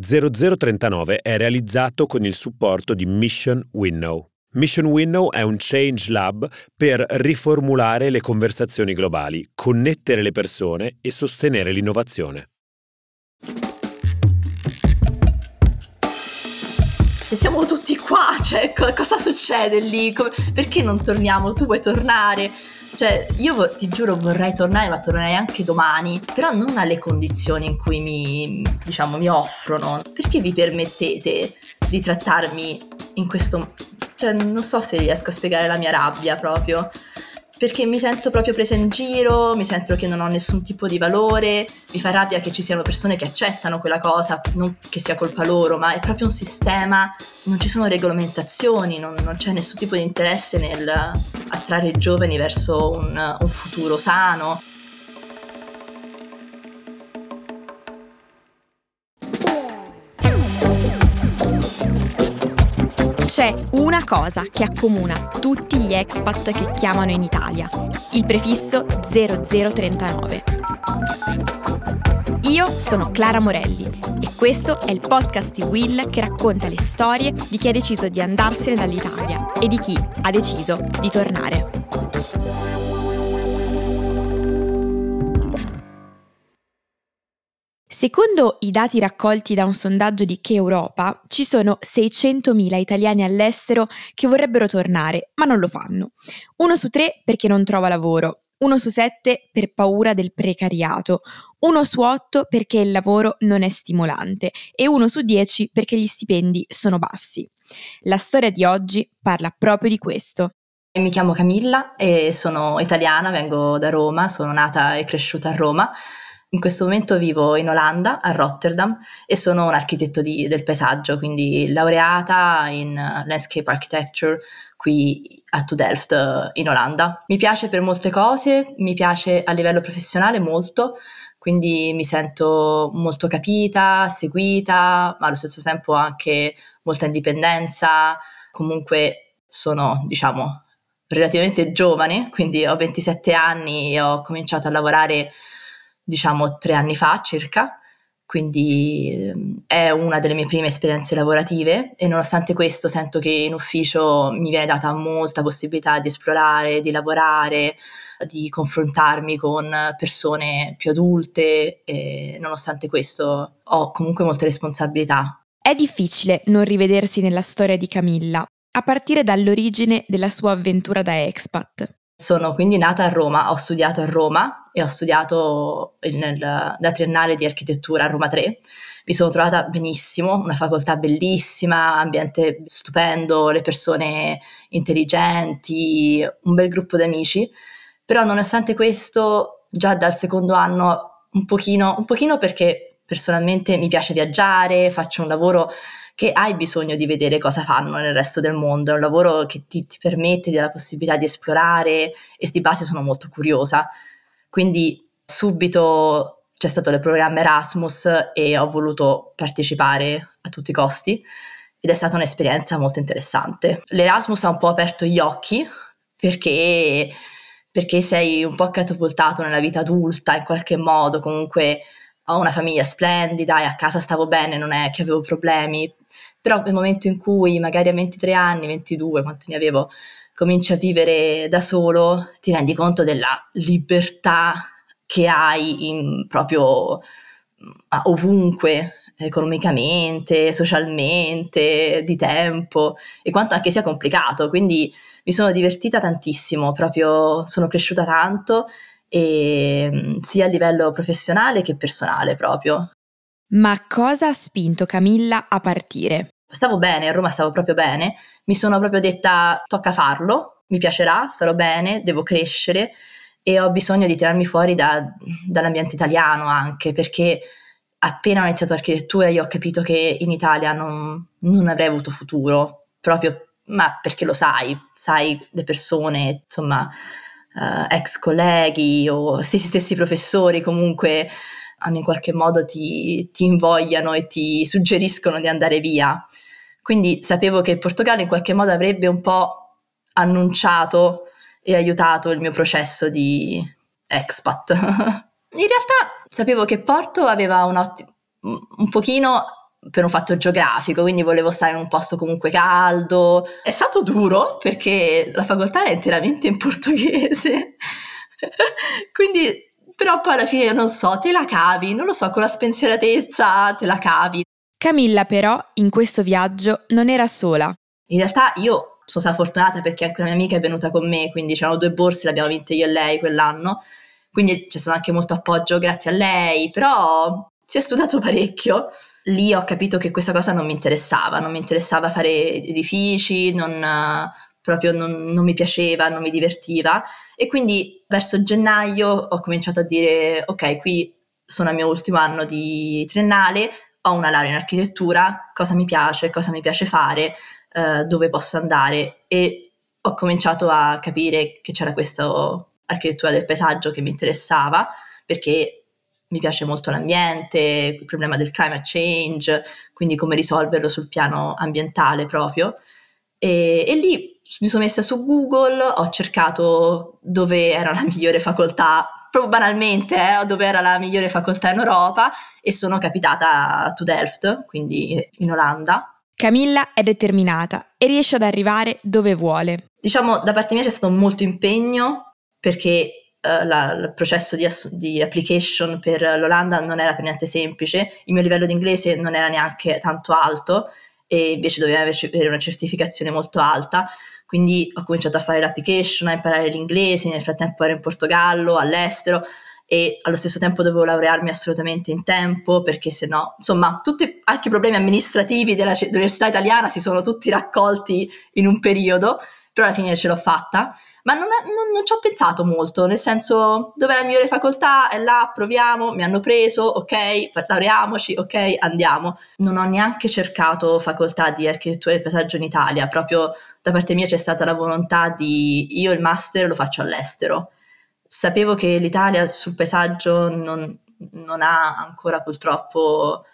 0039 è realizzato con il supporto di Mission Winnow. Mission Winnow è un change lab per riformulare le conversazioni globali, connettere le persone e sostenere l'innovazione. Cioè, siamo tutti qua, cioè, co- cosa succede lì? Come- perché non torniamo? Tu vuoi tornare? Cioè, io vo- ti giuro vorrei tornare, ma tornerei anche domani, però non alle condizioni in cui mi, diciamo, mi offrono. Perché vi permettete di trattarmi in questo... Cioè, non so se riesco a spiegare la mia rabbia proprio perché mi sento proprio presa in giro, mi sento che non ho nessun tipo di valore, mi fa rabbia che ci siano persone che accettano quella cosa, non che sia colpa loro, ma è proprio un sistema, non ci sono regolamentazioni, non, non c'è nessun tipo di interesse nel attrarre i giovani verso un, un futuro sano. C'è una cosa che accomuna tutti gli expat che chiamano in Italia, il prefisso 0039. Io sono Clara Morelli e questo è il podcast di Will che racconta le storie di chi ha deciso di andarsene dall'Italia e di chi ha deciso di tornare. Secondo i dati raccolti da un sondaggio di Che Europa, ci sono 600.000 italiani all'estero che vorrebbero tornare, ma non lo fanno. Uno su tre perché non trova lavoro, uno su sette per paura del precariato, uno su otto perché il lavoro non è stimolante e uno su dieci perché gli stipendi sono bassi. La storia di oggi parla proprio di questo. Mi chiamo Camilla e sono italiana, vengo da Roma, sono nata e cresciuta a Roma in questo momento vivo in Olanda, a Rotterdam, e sono un architetto di, del paesaggio, quindi laureata in Landscape Architecture qui a To Delft in Olanda. Mi piace per molte cose, mi piace a livello professionale molto, quindi mi sento molto capita, seguita, ma allo stesso tempo anche molta indipendenza. Comunque sono, diciamo, relativamente giovane, quindi ho 27 anni e ho cominciato a lavorare diciamo tre anni fa circa, quindi ehm, è una delle mie prime esperienze lavorative e nonostante questo sento che in ufficio mi viene data molta possibilità di esplorare, di lavorare, di confrontarmi con persone più adulte e nonostante questo ho comunque molte responsabilità. È difficile non rivedersi nella storia di Camilla, a partire dall'origine della sua avventura da expat. Sono quindi nata a Roma, ho studiato a Roma e ho studiato nel, da triennale di architettura a Roma 3. Mi sono trovata benissimo, una facoltà bellissima, ambiente stupendo, le persone intelligenti, un bel gruppo di amici. Però nonostante questo, già dal secondo anno, un pochino, un pochino perché personalmente mi piace viaggiare, faccio un lavoro che hai bisogno di vedere cosa fanno nel resto del mondo, è un lavoro che ti, ti permette, ti dà la possibilità di esplorare e di base sono molto curiosa. Quindi subito c'è stato il programma Erasmus e ho voluto partecipare a tutti i costi ed è stata un'esperienza molto interessante. L'Erasmus ha un po' aperto gli occhi perché, perché sei un po' catapultato nella vita adulta in qualche modo, comunque ho una famiglia splendida e a casa stavo bene, non è che avevo problemi, però nel momento in cui magari a 23 anni, 22, quanti ne avevo, cominci a vivere da solo, ti rendi conto della libertà che hai in, proprio ovunque, economicamente, socialmente, di tempo e quanto anche sia complicato. Quindi mi sono divertita tantissimo, proprio sono cresciuta tanto e, sia a livello professionale che personale proprio. Ma cosa ha spinto Camilla a partire? Stavo bene, a Roma stavo proprio bene, mi sono proprio detta tocca farlo, mi piacerà, starò bene, devo crescere e ho bisogno di tirarmi fuori da, dall'ambiente italiano anche perché appena ho iniziato architettura io ho capito che in Italia non, non avrei avuto futuro, proprio ma perché lo sai, sai le persone, insomma, uh, ex colleghi o stessi, stessi professori comunque hanno in qualche modo ti, ti invogliano e ti suggeriscono di andare via. Quindi sapevo che il Portogallo in qualche modo avrebbe un po' annunciato e aiutato il mio processo di expat. in realtà sapevo che Porto aveva un, otti- un pochino per un fatto geografico, quindi volevo stare in un posto comunque caldo. È stato duro perché la facoltà era interamente in portoghese, quindi però poi alla fine non so, te la cavi, non lo so, con la spensieratezza te la cavi. Camilla però in questo viaggio non era sola. In realtà io sono stata fortunata perché anche una mia amica è venuta con me, quindi c'erano due borse, le abbiamo vinte io e lei quell'anno, quindi c'è stato anche molto appoggio grazie a lei, però si è studiato parecchio. Lì ho capito che questa cosa non mi interessava, non mi interessava fare edifici, non, proprio non, non mi piaceva, non mi divertiva e quindi verso gennaio ho cominciato a dire ok, qui sono al mio ultimo anno di triennale, ho una laurea in architettura, cosa mi piace, cosa mi piace fare, eh, dove posso andare e ho cominciato a capire che c'era questa architettura del paesaggio che mi interessava perché mi piace molto l'ambiente, il problema del climate change, quindi come risolverlo sul piano ambientale proprio. E, e lì mi sono messa su Google, ho cercato dove era la migliore facoltà, proprio banalmente, eh, dove era la migliore facoltà in Europa e sono capitata a Delft, quindi in Olanda. Camilla è determinata e riesce ad arrivare dove vuole. Diciamo, da parte mia c'è stato molto impegno perché uh, la, il processo di, ass- di, application per l'Olanda non era per niente semplice, il mio livello di inglese non era neanche tanto alto e invece doveva avere una certificazione molto alta. Quindi ho cominciato a fare l'application, a imparare l'inglese, nel frattempo ero in Portogallo, all'estero e allo stesso tempo dovevo laurearmi assolutamente in tempo perché se no, insomma, tutti anche i problemi amministrativi della, dell'università italiana si sono tutti raccolti in un periodo però alla fine ce l'ho fatta. Ma non, non, non ci ho pensato molto, nel senso, dove è la migliore facoltà? È là, proviamo, mi hanno preso, ok, laureamoci, ok, andiamo. Non ho neanche cercato facoltà di architettura del paesaggio in Italia, proprio da parte mia c'è stata la volontà di io il master lo faccio all'estero. Sapevo che l'Italia sul paesaggio non, non ha ancora purtroppo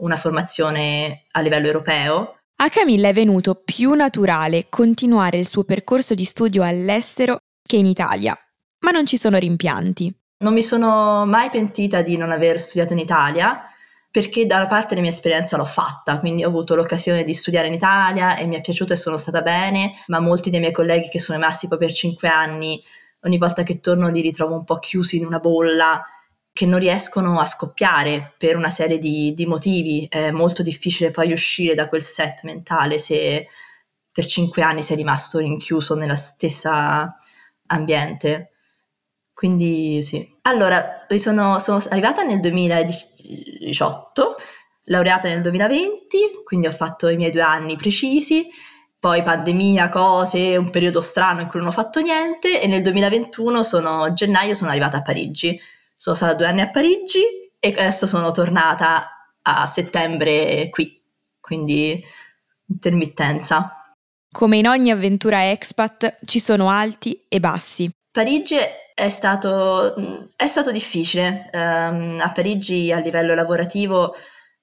una formazione a livello europeo, a Camilla è venuto più naturale continuare il suo percorso di studio all'estero che in Italia, ma non ci sono rimpianti. Non mi sono mai pentita di non aver studiato in Italia perché da una parte la mia esperienza l'ho fatta, quindi ho avuto l'occasione di studiare in Italia e mi è piaciuta e sono stata bene, ma molti dei miei colleghi che sono rimasti poi per cinque anni, ogni volta che torno li ritrovo un po' chiusi in una bolla che non riescono a scoppiare per una serie di, di, motivi. È molto difficile poi uscire da quel set mentale se per cinque anni sei rimasto rinchiuso nella stessa ambiente. Quindi sì. Allora, sono, sono arrivata nel 2018, laureata nel 2020, quindi ho fatto i miei due anni precisi, poi pandemia, cose, un periodo strano in cui non ho fatto niente e nel 2021 sono, gennaio sono arrivata a Parigi sono stata due anni a Parigi e adesso sono tornata a settembre qui, quindi intermittenza. Come in ogni avventura expat ci sono alti e bassi. Parigi è stato, è stato difficile, um, a Parigi a livello lavorativo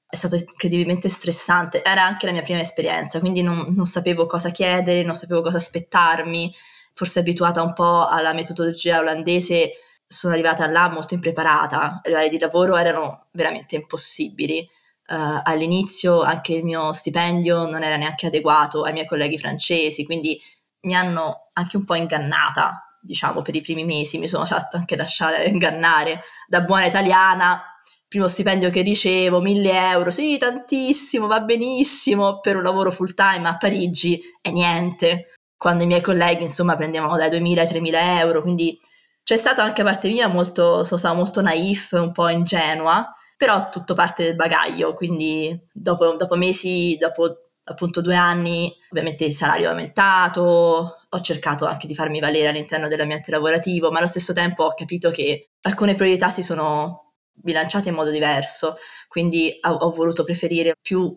è stato incredibilmente stressante, era anche la mia prima esperienza, quindi non, non sapevo cosa chiedere, non sapevo cosa aspettarmi, forse abituata un po' alla metodologia olandese sono arrivata là molto impreparata, le orari di lavoro erano veramente impossibili. Uh, all'inizio anche il mio stipendio non era neanche adeguato ai miei colleghi francesi, quindi mi hanno anche un po' ingannata, diciamo, per i primi mesi, mi sono fatta anche lasciare ingannare da buona italiana. Primo stipendio che ricevo, 1000 euro, sì, tantissimo, va benissimo, per un lavoro full time a Parigi è niente. Quando i miei colleghi, insomma, prendevano dai 2000 ai 3000 euro, quindi c'è stato anche da parte mia molto, sono stata molto naif, un po' ingenua, però tutto parte del bagaglio, quindi dopo, dopo mesi, dopo appunto due anni, ovviamente il salario è aumentato, ho cercato anche di farmi valere all'interno dell'ambiente lavorativo, ma allo stesso tempo ho capito che alcune priorità si sono bilanciate in modo diverso, quindi ho, ho voluto preferire più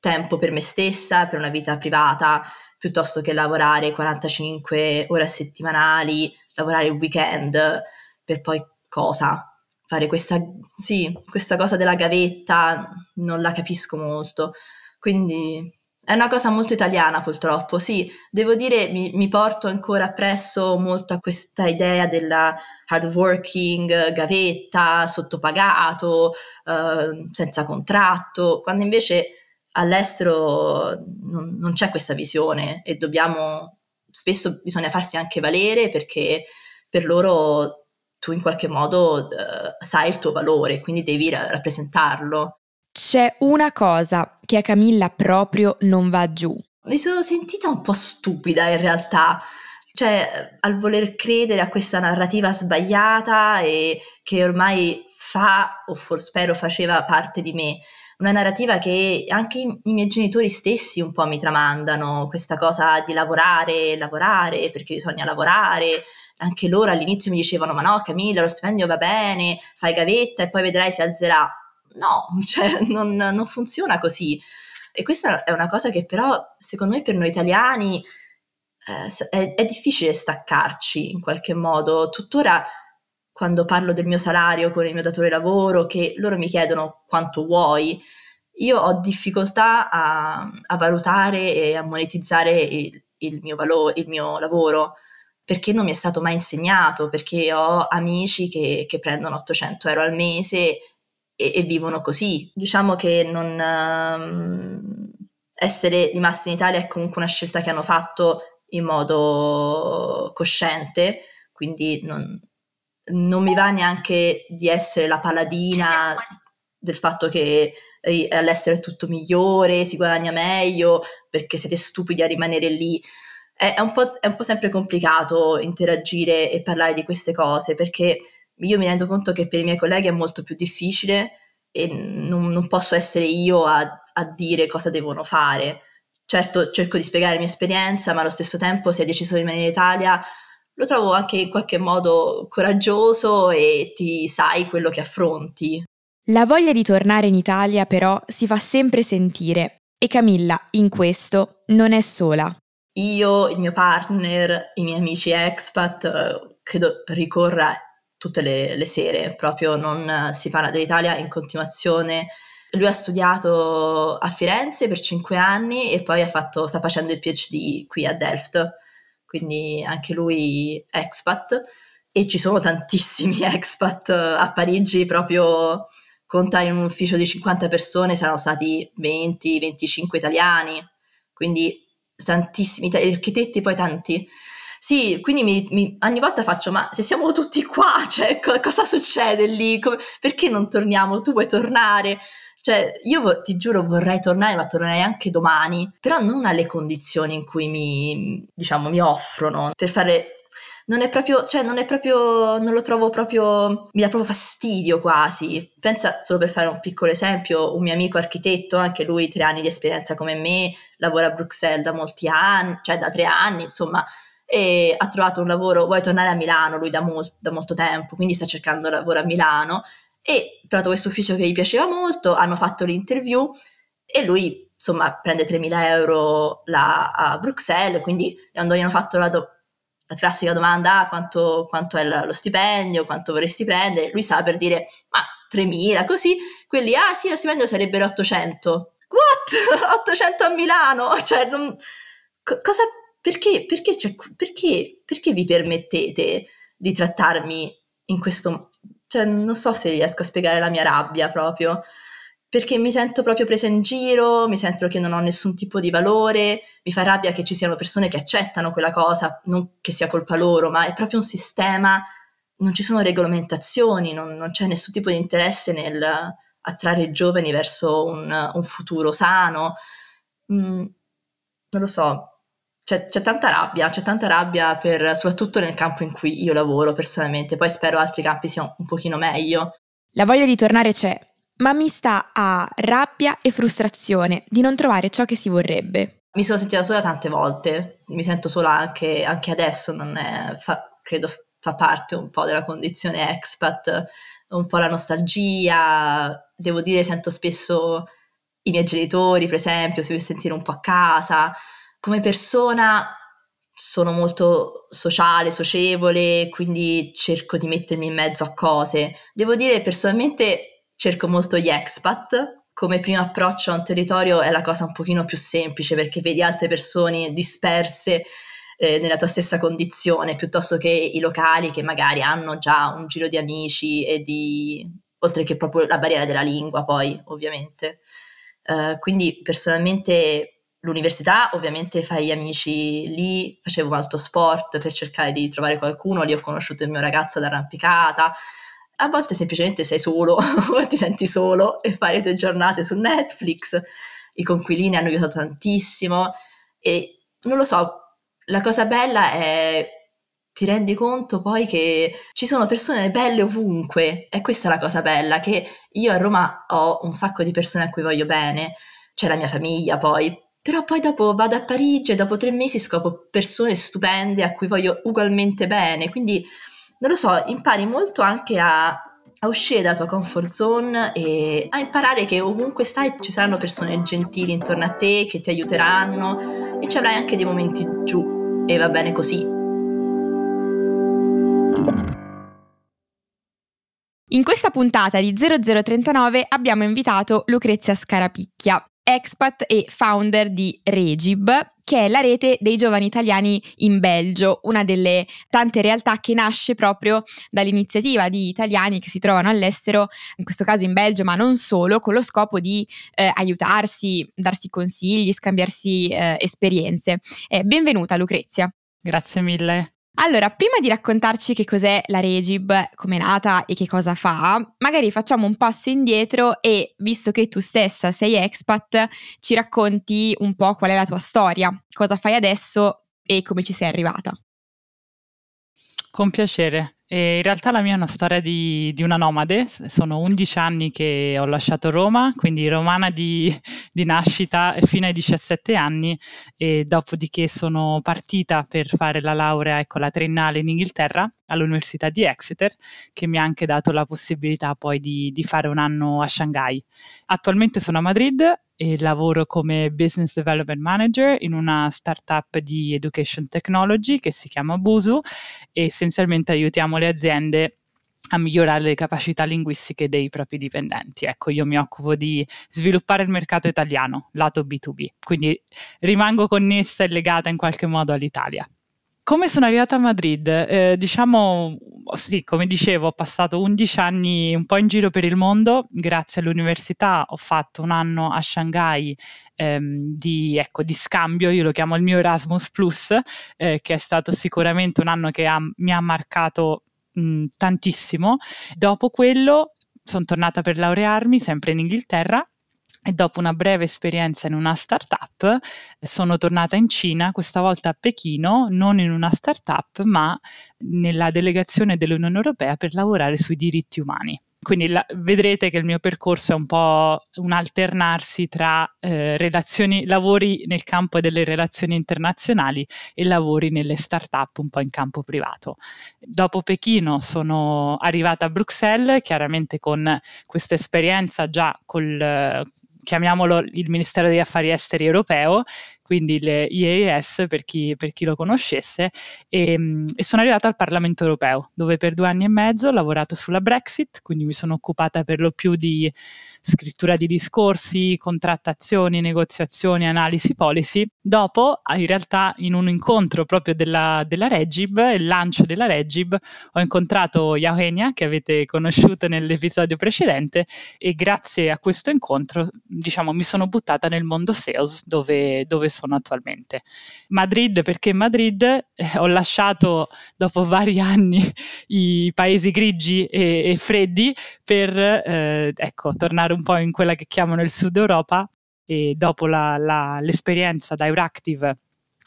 tempo per me stessa, per una vita privata, piuttosto che lavorare 45 ore settimanali, lavorare il weekend per poi cosa? Fare questa, sì, questa cosa della gavetta non la capisco molto. Quindi è una cosa molto italiana purtroppo, sì, devo dire mi, mi porto ancora appresso molto a questa idea della hard working, gavetta, sottopagato, eh, senza contratto, quando invece all'estero non, non c'è questa visione e dobbiamo, spesso bisogna farsi anche valere perché per loro tu in qualche modo uh, sai il tuo valore, quindi devi ra- rappresentarlo. C'è una cosa che a Camilla proprio non va giù. Mi sono sentita un po' stupida in realtà, cioè al voler credere a questa narrativa sbagliata e che ormai fa, o forse spero faceva parte di me, una narrativa che anche i, miei genitori stessi un po' mi tramandano, questa cosa di lavorare, lavorare, perché bisogna lavorare. Anche loro all'inizio mi dicevano: Ma no, Camilla, lo stipendio va bene, fai gavetta e poi vedrai si alzerà. No, cioè, non, non funziona così. E questa è una cosa che però, secondo me, per noi italiani eh, è, è difficile staccarci in qualche modo. Tuttora quando parlo del mio salario con il mio datore lavoro, che loro mi chiedono quanto vuoi, io ho difficoltà a, a valutare e a monetizzare il, il, mio valore, il mio lavoro perché non mi è stato mai insegnato, perché ho amici che, che prendono 800 euro al mese e, e vivono così. Diciamo che non, um, essere rimasti in Italia è comunque una scelta che hanno fatto in modo cosciente, quindi non, non mi va neanche di essere la paladina del fatto che all'estero è tutto migliore, si guadagna meglio, perché siete stupidi a rimanere lì. È, è, un è, un po', sempre complicato interagire e parlare di queste cose, perché io mi rendo conto che per i miei colleghi è molto più difficile e non, non posso essere io a, a dire cosa devono fare. Certo, cerco di spiegare la mia esperienza, ma allo stesso tempo se hai deciso di rimanere in Italia lo trovo anche in qualche modo coraggioso e ti sai quello che affronti. La voglia di tornare in Italia però si fa sempre sentire e Camilla in questo non è sola. Io, il mio partner, i miei amici expat, eh, credo ricorra tutte le, le sere, proprio non si parla dell'Italia in continuazione. Lui ha studiato a Firenze per cinque anni e poi fatto, sta facendo il PhD qui a Delft quindi anche lui expat, e ci sono tantissimi expat a Parigi, proprio conta in un ufficio di 50 persone, saranno stati 20-25 italiani, quindi tantissimi, architetti poi tanti. Sì, quindi mi, mi, ogni volta faccio, ma se siamo tutti qua, cioè, co- cosa succede lì? Come, perché non torniamo? Tu vuoi tornare? Cioè, io ti giuro vorrei tornare, ma tornerei anche domani, però non alle condizioni in cui mi, diciamo, mi offrono. Per fare non è proprio, cioè non è proprio, non lo trovo proprio, mi dà proprio fastidio quasi. Pensa, solo per fare un piccolo esempio, un mio amico architetto, anche lui tre anni di esperienza come me, lavora a Bruxelles da molti anni, cioè da tre anni, insomma, e ha trovato un lavoro, vuole tornare a Milano, lui da, mo- da molto tempo, quindi sta cercando lavoro a Milano e trovato questo ufficio che gli piaceva molto, hanno fatto l'interview e lui insomma prende 3.000 euro là a Bruxelles, quindi quando gli hanno fatto la, do- la classica domanda ah, quanto, quanto, è lo stipendio, quanto vorresti prendere, lui stava per dire ma 3.000, così quelli ah sì lo stipendio sarebbero 800. What? 800 a Milano? Cioè, non, cosa, perché, perché, perché, perché vi permettete di trattarmi in questo modo? Cioè non so se riesco a spiegare la mia rabbia proprio, perché mi sento proprio presa in giro, mi sento che non ho nessun tipo di valore, mi fa rabbia che ci siano persone che accettano quella cosa, non che sia colpa loro, ma è proprio un sistema, non ci sono regolamentazioni, non, non c'è nessun tipo di interesse nel attrarre i giovani verso un, un futuro sano. Mm, non lo so, c'è, c'è, tanta rabbia, c'è tanta rabbia per, soprattutto nel campo in cui io lavoro personalmente, poi spero altri campi siano un pochino meglio. La voglia di tornare c'è, ma mi sta a rabbia e frustrazione di non trovare ciò che si vorrebbe. Mi sono sentita sola tante volte, mi sento sola anche, anche adesso, è, fa, credo fa parte un po' della condizione expat, un po' la nostalgia, devo dire sento spesso i miei genitori, per esempio, si vuole sentire un po' a casa, come persona sono molto sociale, socievole, quindi cerco di mettermi in mezzo a cose. Devo dire, personalmente cerco molto gli expat. Come primo approccio a un territorio è la cosa un pochino più semplice perché vedi altre persone disperse eh, nella tua stessa condizione piuttosto che i locali che magari hanno già un giro di amici e di oltre che proprio la barriera della lingua poi ovviamente Uh, quindi personalmente l'università ovviamente fai amici lì, facevo molto sport per cercare di trovare qualcuno, lì ho conosciuto il mio ragazzo d'arrampicata, a volte semplicemente sei solo, ti senti solo e fai le tue giornate su Netflix, i conquilini hanno aiutato tantissimo e non lo so, la cosa bella è ti rendi conto poi che ci sono persone belle ovunque e questa è la cosa bella, che io a Roma ho un sacco di persone a cui voglio bene, c'è la mia famiglia poi, però poi dopo vado a Parigi e dopo tre mesi scopro persone stupende a cui voglio ugualmente bene, quindi non lo so, impari molto anche a, a uscire dalla tua comfort zone e a imparare che ovunque stai ci saranno persone gentili intorno a te che ti aiuteranno e ci avrai anche dei momenti giù e va bene così. In questa puntata di 0039 abbiamo invitato Lucrezia Scarapicchia, expat e founder di Regib, che è la rete dei giovani italiani in Belgio, una delle tante realtà che nasce proprio dall'iniziativa di italiani che si trovano all'estero, in questo caso in Belgio, ma non solo, con lo scopo di eh, aiutarsi, darsi consigli, scambiarsi eh, esperienze. Eh, benvenuta Lucrezia. Grazie mille. Allora, prima di raccontarci che cos'è la Regib, come è nata e che cosa fa, magari facciamo un passo indietro e, visto che tu stessa sei expat, ci racconti un po' qual è la tua storia, cosa fai adesso e come ci sei arrivata. Con piacere. E in realtà la mia è una storia di, di, una nomade, sono 11 anni che ho lasciato Roma, quindi romana di, di, nascita fino ai 17 anni e dopodiché sono partita per fare la laurea, ecco la triennale in Inghilterra all'Università di Exeter, che mi ha anche dato la possibilità poi di, di fare un anno a Shanghai. Attualmente sono a Madrid e lavoro come Business Development Manager in una startup di Education Technology che si chiama Busu e essenzialmente aiutiamo le aziende a migliorare le capacità linguistiche dei propri dipendenti. Ecco, io mi occupo di sviluppare il mercato italiano, lato B2B, quindi rimango connessa e legata in qualche modo all'Italia. Come sono arrivata a Madrid? Eh, diciamo, sì, come dicevo, ho passato 11 anni un po' in giro per il mondo, grazie all'università ho fatto un anno a Shanghai ehm, di, ecco, di, scambio, io lo chiamo il mio Erasmus Plus, eh, che è stato sicuramente un anno che ha, mi ha marcato mh, tantissimo. Dopo quello sono tornata per laurearmi, sempre in Inghilterra, e dopo una breve esperienza in una startup sono tornata in Cina, questa volta a Pechino, non in una startup ma nella delegazione dell'Unione Europea per lavorare sui diritti umani. Quindi la, vedrete che il mio percorso è un po' un alternarsi tra eh, relazioni, lavori nel campo delle relazioni internazionali e lavori nelle start-up un po' in campo privato. Dopo Pechino sono arrivata a Bruxelles, chiaramente con questa esperienza già col, chiamiamolo il Ministero degli Affari Esteri europeo, quindi le IAS per chi, per chi lo conoscesse, e, ehm, e, sono arrivata al Parlamento europeo, dove per due anni e mezzo ho lavorato sulla Brexit, quindi mi sono occupata per lo più di scrittura di discorsi, contrattazioni, negoziazioni, analisi policy. Dopo, in realtà, in un incontro proprio della, della Regib, il lancio della Regib, ho incontrato Eugenia, che avete conosciuto nell'episodio precedente, e grazie a questo incontro, diciamo, mi sono buttata nel mondo sales, dove, dove sono attualmente. Madrid, perché Madrid eh, ho lasciato dopo vari anni i paesi grigi e, e freddi per eh, ecco, tornare un po' in quella che chiamano il Sud Europa e dopo la, la, l'esperienza da Euractiv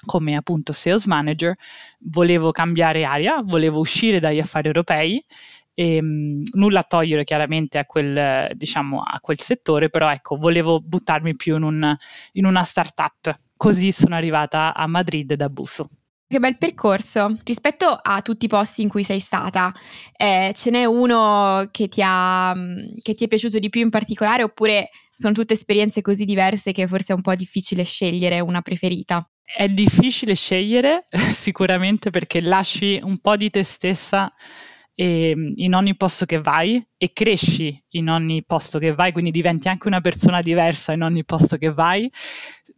come appunto sales manager, volevo cambiare aria, volevo uscire dagli affari europei e, mh, nulla a togliere chiaramente a quel, diciamo, a quel settore, però ecco, volevo buttarmi più in, un, in una startup. Così sono arrivata a Madrid da Buso. Che bel percorso. Rispetto a tutti i posti in cui sei stata, eh, ce n'è uno che ti, ha, che ti è piaciuto di più in particolare oppure sono tutte esperienze così diverse che forse è un po' difficile scegliere una preferita? È difficile scegliere sicuramente perché lasci un po' di te stessa ehm, in ogni posto che vai e cresci in ogni posto che vai, quindi diventi anche una persona diversa in ogni posto che vai.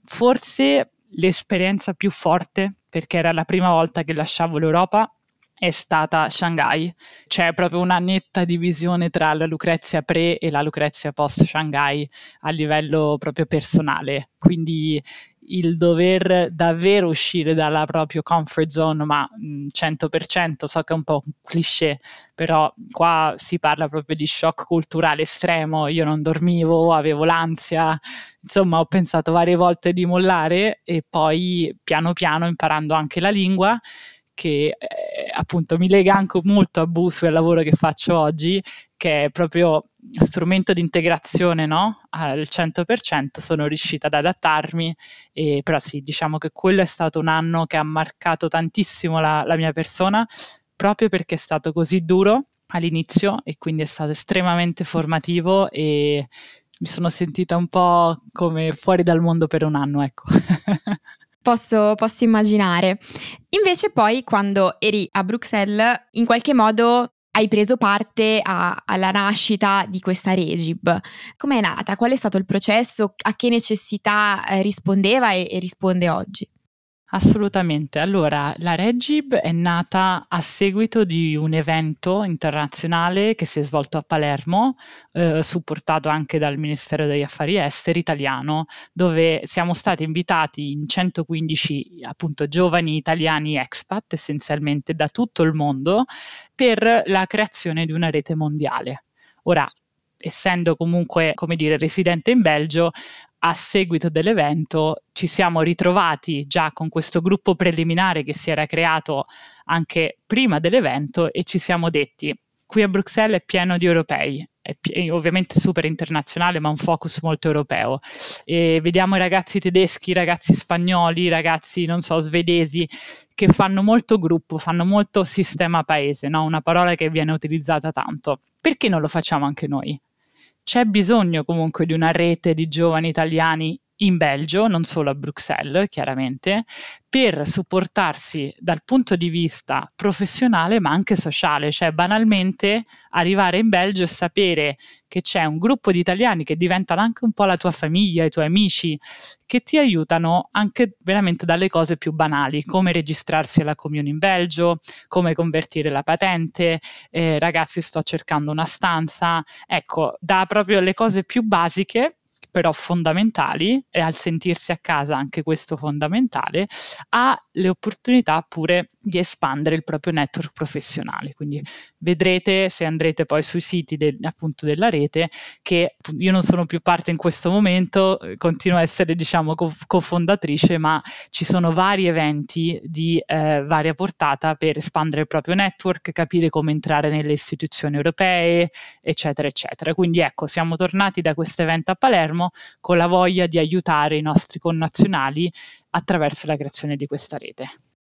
Forse l'esperienza più forte, perché era la prima volta che lasciavo l'Europa, è stata Shanghai. C'è proprio una netta divisione tra la Lucrezia pre e la Lucrezia post Shanghai a livello proprio personale. Quindi il dover davvero uscire dalla propria comfort zone, ma mh, 100%, so che è un po' un cliché, però qua si parla proprio di shock culturale estremo, io non dormivo, avevo l'ansia, insomma ho pensato varie volte di mollare e poi piano piano imparando anche la lingua che eh, appunto mi lega anche molto a Busu e al lavoro che faccio oggi, che è proprio strumento di integrazione no? al 100%, sono riuscita ad adattarmi, e, però sì, diciamo che quello è stato un anno che ha marcato tantissimo la, la mia persona, proprio perché è stato così duro all'inizio e quindi è stato estremamente formativo e mi sono sentita un po' come fuori dal mondo per un anno, ecco. Posso, posso, immaginare. Invece poi quando eri a Bruxelles, in qualche modo hai preso parte a, alla nascita di questa Regib. Com'è nata? Qual è stato il processo? A che necessità eh, rispondeva e, e risponde oggi? Assolutamente. Allora, la Regib è nata a seguito di un evento internazionale che si è svolto a Palermo, eh, supportato anche dal Ministero degli Affari Esteri italiano, dove siamo stati invitati in 115 appunto giovani italiani expat, essenzialmente da tutto il mondo, per la creazione di una rete mondiale. Ora, essendo comunque, come dire, residente in Belgio, a seguito dell'evento ci siamo ritrovati già con questo gruppo preliminare che si era creato anche prima dell'evento e ci siamo detti qui a Bruxelles è pieno di europei, è ovviamente super internazionale ma un focus molto europeo e vediamo i ragazzi tedeschi, i ragazzi spagnoli, i ragazzi non so svedesi che fanno molto gruppo, fanno molto sistema paese, no? una parola che viene utilizzata tanto. Perché non lo facciamo anche noi? C'è bisogno comunque di una rete di giovani italiani in Belgio, non solo a Bruxelles, chiaramente, per supportarsi dal punto di vista professionale ma anche sociale, cioè banalmente arrivare in Belgio e sapere che c'è un gruppo di italiani che diventano anche un po' la tua famiglia, i tuoi amici, che ti aiutano anche veramente dalle cose più banali, come registrarsi alla comune in Belgio, come convertire la patente, eh, ragazzi sto cercando una stanza, ecco, da proprio le cose più basiche però fondamentali, e al sentirsi a casa anche questo fondamentale, ha le opportunità pure di espandere il proprio network professionale. Quindi vedrete se andrete poi sui siti de, appunto della rete che io non sono più parte in questo momento, eh, continuo a essere diciamo co- cofondatrice, ma ci sono vari eventi di eh, varia portata per espandere il proprio network, capire come entrare nelle istituzioni europee, eccetera, eccetera. Quindi ecco, siamo tornati da questo evento a Palermo con la voglia di aiutare i nostri connazionali attraverso la creazione di questa rete.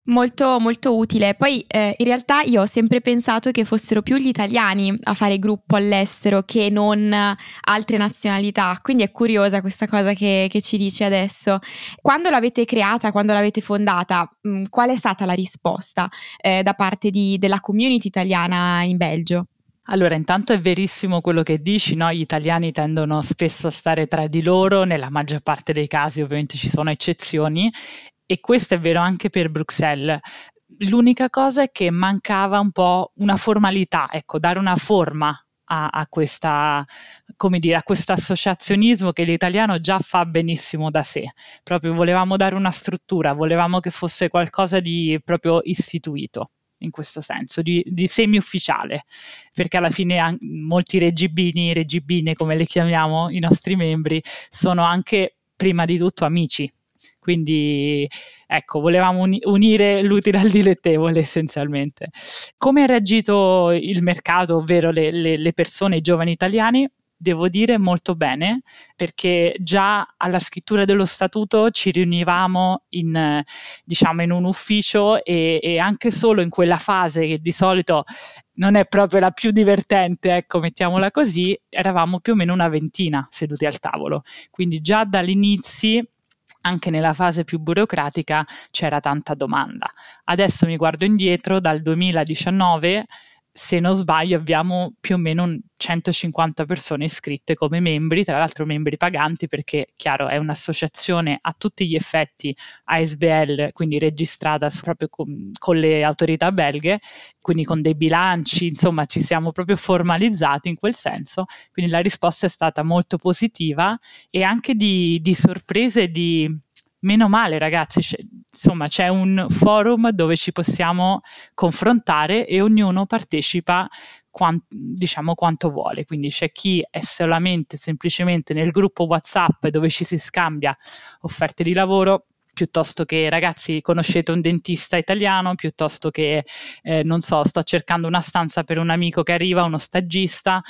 Molto, molto utile. Poi eh, in realtà io ho sempre pensato che fossero più gli italiani a fare gruppo all'estero che non altre nazionalità, quindi è curiosa questa cosa che, che ci dici adesso. Quando l'avete creata, quando l'avete fondata, mh, mm, qual è stata la risposta eh, da parte di, della community italiana in Belgio? Allora, intanto è verissimo quello che dici, no? Gli italiani tendono spesso a stare tra di loro, nella maggior parte dei casi ovviamente ci sono eccezioni e questo è vero anche per Bruxelles. L'unica cosa è che mancava un po' una formalità, ecco, dare una forma a, a, questa, dire, a questo associazionismo che l'italiano già fa benissimo da sé. Proprio volevamo dare una struttura, volevamo che fosse qualcosa di proprio istituito in questo senso, di, di semi-ufficiale, perché alla fine molti regibini, regibine come le chiamiamo i nostri membri, sono anche prima di tutto amici. Quindi ecco, volevamo uni- unire l'utile al dilettevole essenzialmente. Come ha reagito il mercato, ovvero le, le, le persone, i giovani italiani? Devo dire molto bene perché già alla scrittura dello statuto ci riunivamo in, diciamo, in un ufficio e, e, anche solo in quella fase che di solito non è proprio la più divertente, ecco, mettiamola così, eravamo più o meno una ventina seduti al tavolo. Quindi già dall'inizio anche nella fase più burocratica c'era tanta domanda. Adesso mi guardo indietro, dal 2019 se non sbaglio abbiamo più o meno 150 persone iscritte come membri, tra l'altro membri paganti perché chiaro è un'associazione a tutti gli effetti ASBL, quindi registrata proprio con, con le autorità belghe, quindi con dei bilanci, insomma ci siamo proprio formalizzati in quel senso, quindi la risposta è stata molto positiva e anche di, di sorprese di meno male ragazzi, c'è, insomma c'è un forum dove ci possiamo confrontare e ognuno partecipa quant, diciamo quanto vuole, quindi c'è chi è solamente semplicemente nel gruppo WhatsApp dove ci si scambia offerte di lavoro piuttosto che ragazzi conoscete un dentista italiano, piuttosto che eh, non so, sto cercando una stanza per un amico che arriva, uno stagista.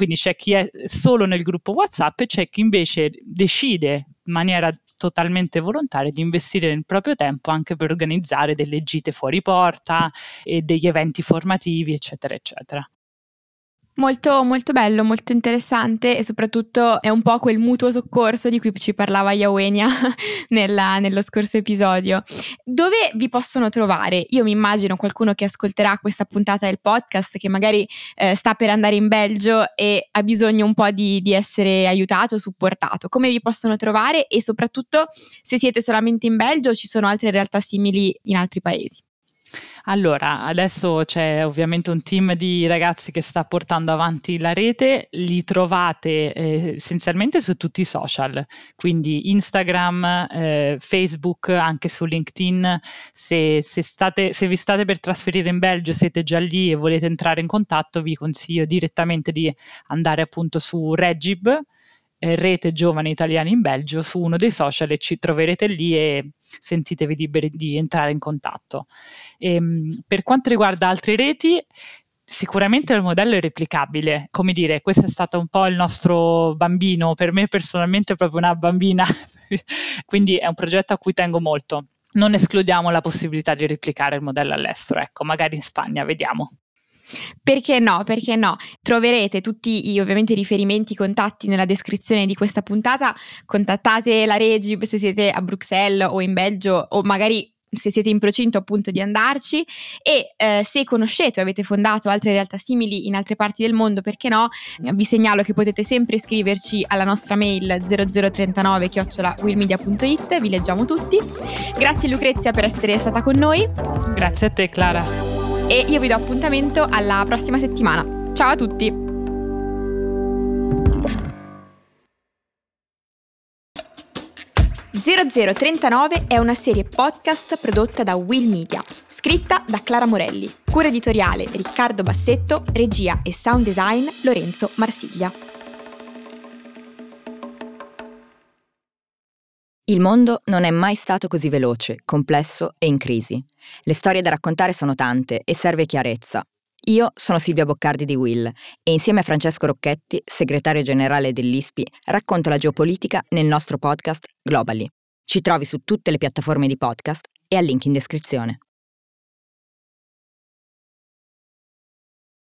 Quindi c'è chi è solo nel gruppo WhatsApp e c'è chi invece decide in maniera totalmente volontaria di investire nel proprio tempo anche per organizzare delle gite fuori porta e degli eventi formativi, eccetera, eccetera. Molto, molto bello, molto interessante e soprattutto è un po' quel mutuo soccorso di cui ci parlava Yawenia nella, nello scorso episodio. Dove vi possono trovare? Io mi immagino qualcuno che ascolterà questa puntata del podcast che magari eh, sta per andare in Belgio e ha bisogno un po' di, di essere aiutato, supportato. Come vi possono trovare e soprattutto se siete solamente in Belgio o ci sono altre realtà simili in altri paesi? Allora, adesso c'è ovviamente un team di ragazzi che sta portando avanti la rete, li trovate eh, essenzialmente su tutti i social, quindi Instagram, eh, Facebook, anche su LinkedIn. Se, se, state, se vi state per trasferire in Belgio, siete già lì e volete entrare in contatto, vi consiglio direttamente di andare appunto su Regib Rete Giovani Italiani in Belgio su uno dei social e ci troverete lì e sentitevi liberi di entrare in contatto. E, ehm, per quanto riguarda altre reti, sicuramente il modello è replicabile, come dire, questo è stato un po' il nostro bambino, per me personalmente è proprio una bambina, quindi è un progetto a cui tengo molto. Non escludiamo la possibilità di replicare il modello all'estero, ecco, magari in Spagna, vediamo. Perché no? Perché no? Troverete tutti i ovviamente riferimenti, contatti nella descrizione di questa puntata. Contattate la Regib se siete a Bruxelles o in Belgio o magari se siete in procinto appunto di andarci e eh, se conoscete o avete fondato altre realtà simili in altre parti del mondo, perché no, vi segnalo che potete sempre scriverci alla nostra mail 0039 willmedia.it, vi leggiamo tutti. Grazie Lucrezia per essere stata con noi. Grazie a te Clara e io vi do appuntamento alla prossima settimana. Ciao a tutti! «0039» è una serie podcast prodotta da Will Media, scritta da Clara Morelli, cura editoriale Riccardo Bassetto, regia e sound design Lorenzo Marsiglia. Il mondo non è mai stato così veloce, complesso e in crisi. Le storie da raccontare sono tante e serve chiarezza. Io sono Silvia Boccardi di Will e insieme a Francesco Rocchetti, segretario generale dell'ISPI, racconto la geopolitica nel nostro podcast Globally. Ci trovi su tutte le piattaforme di podcast e al link in descrizione.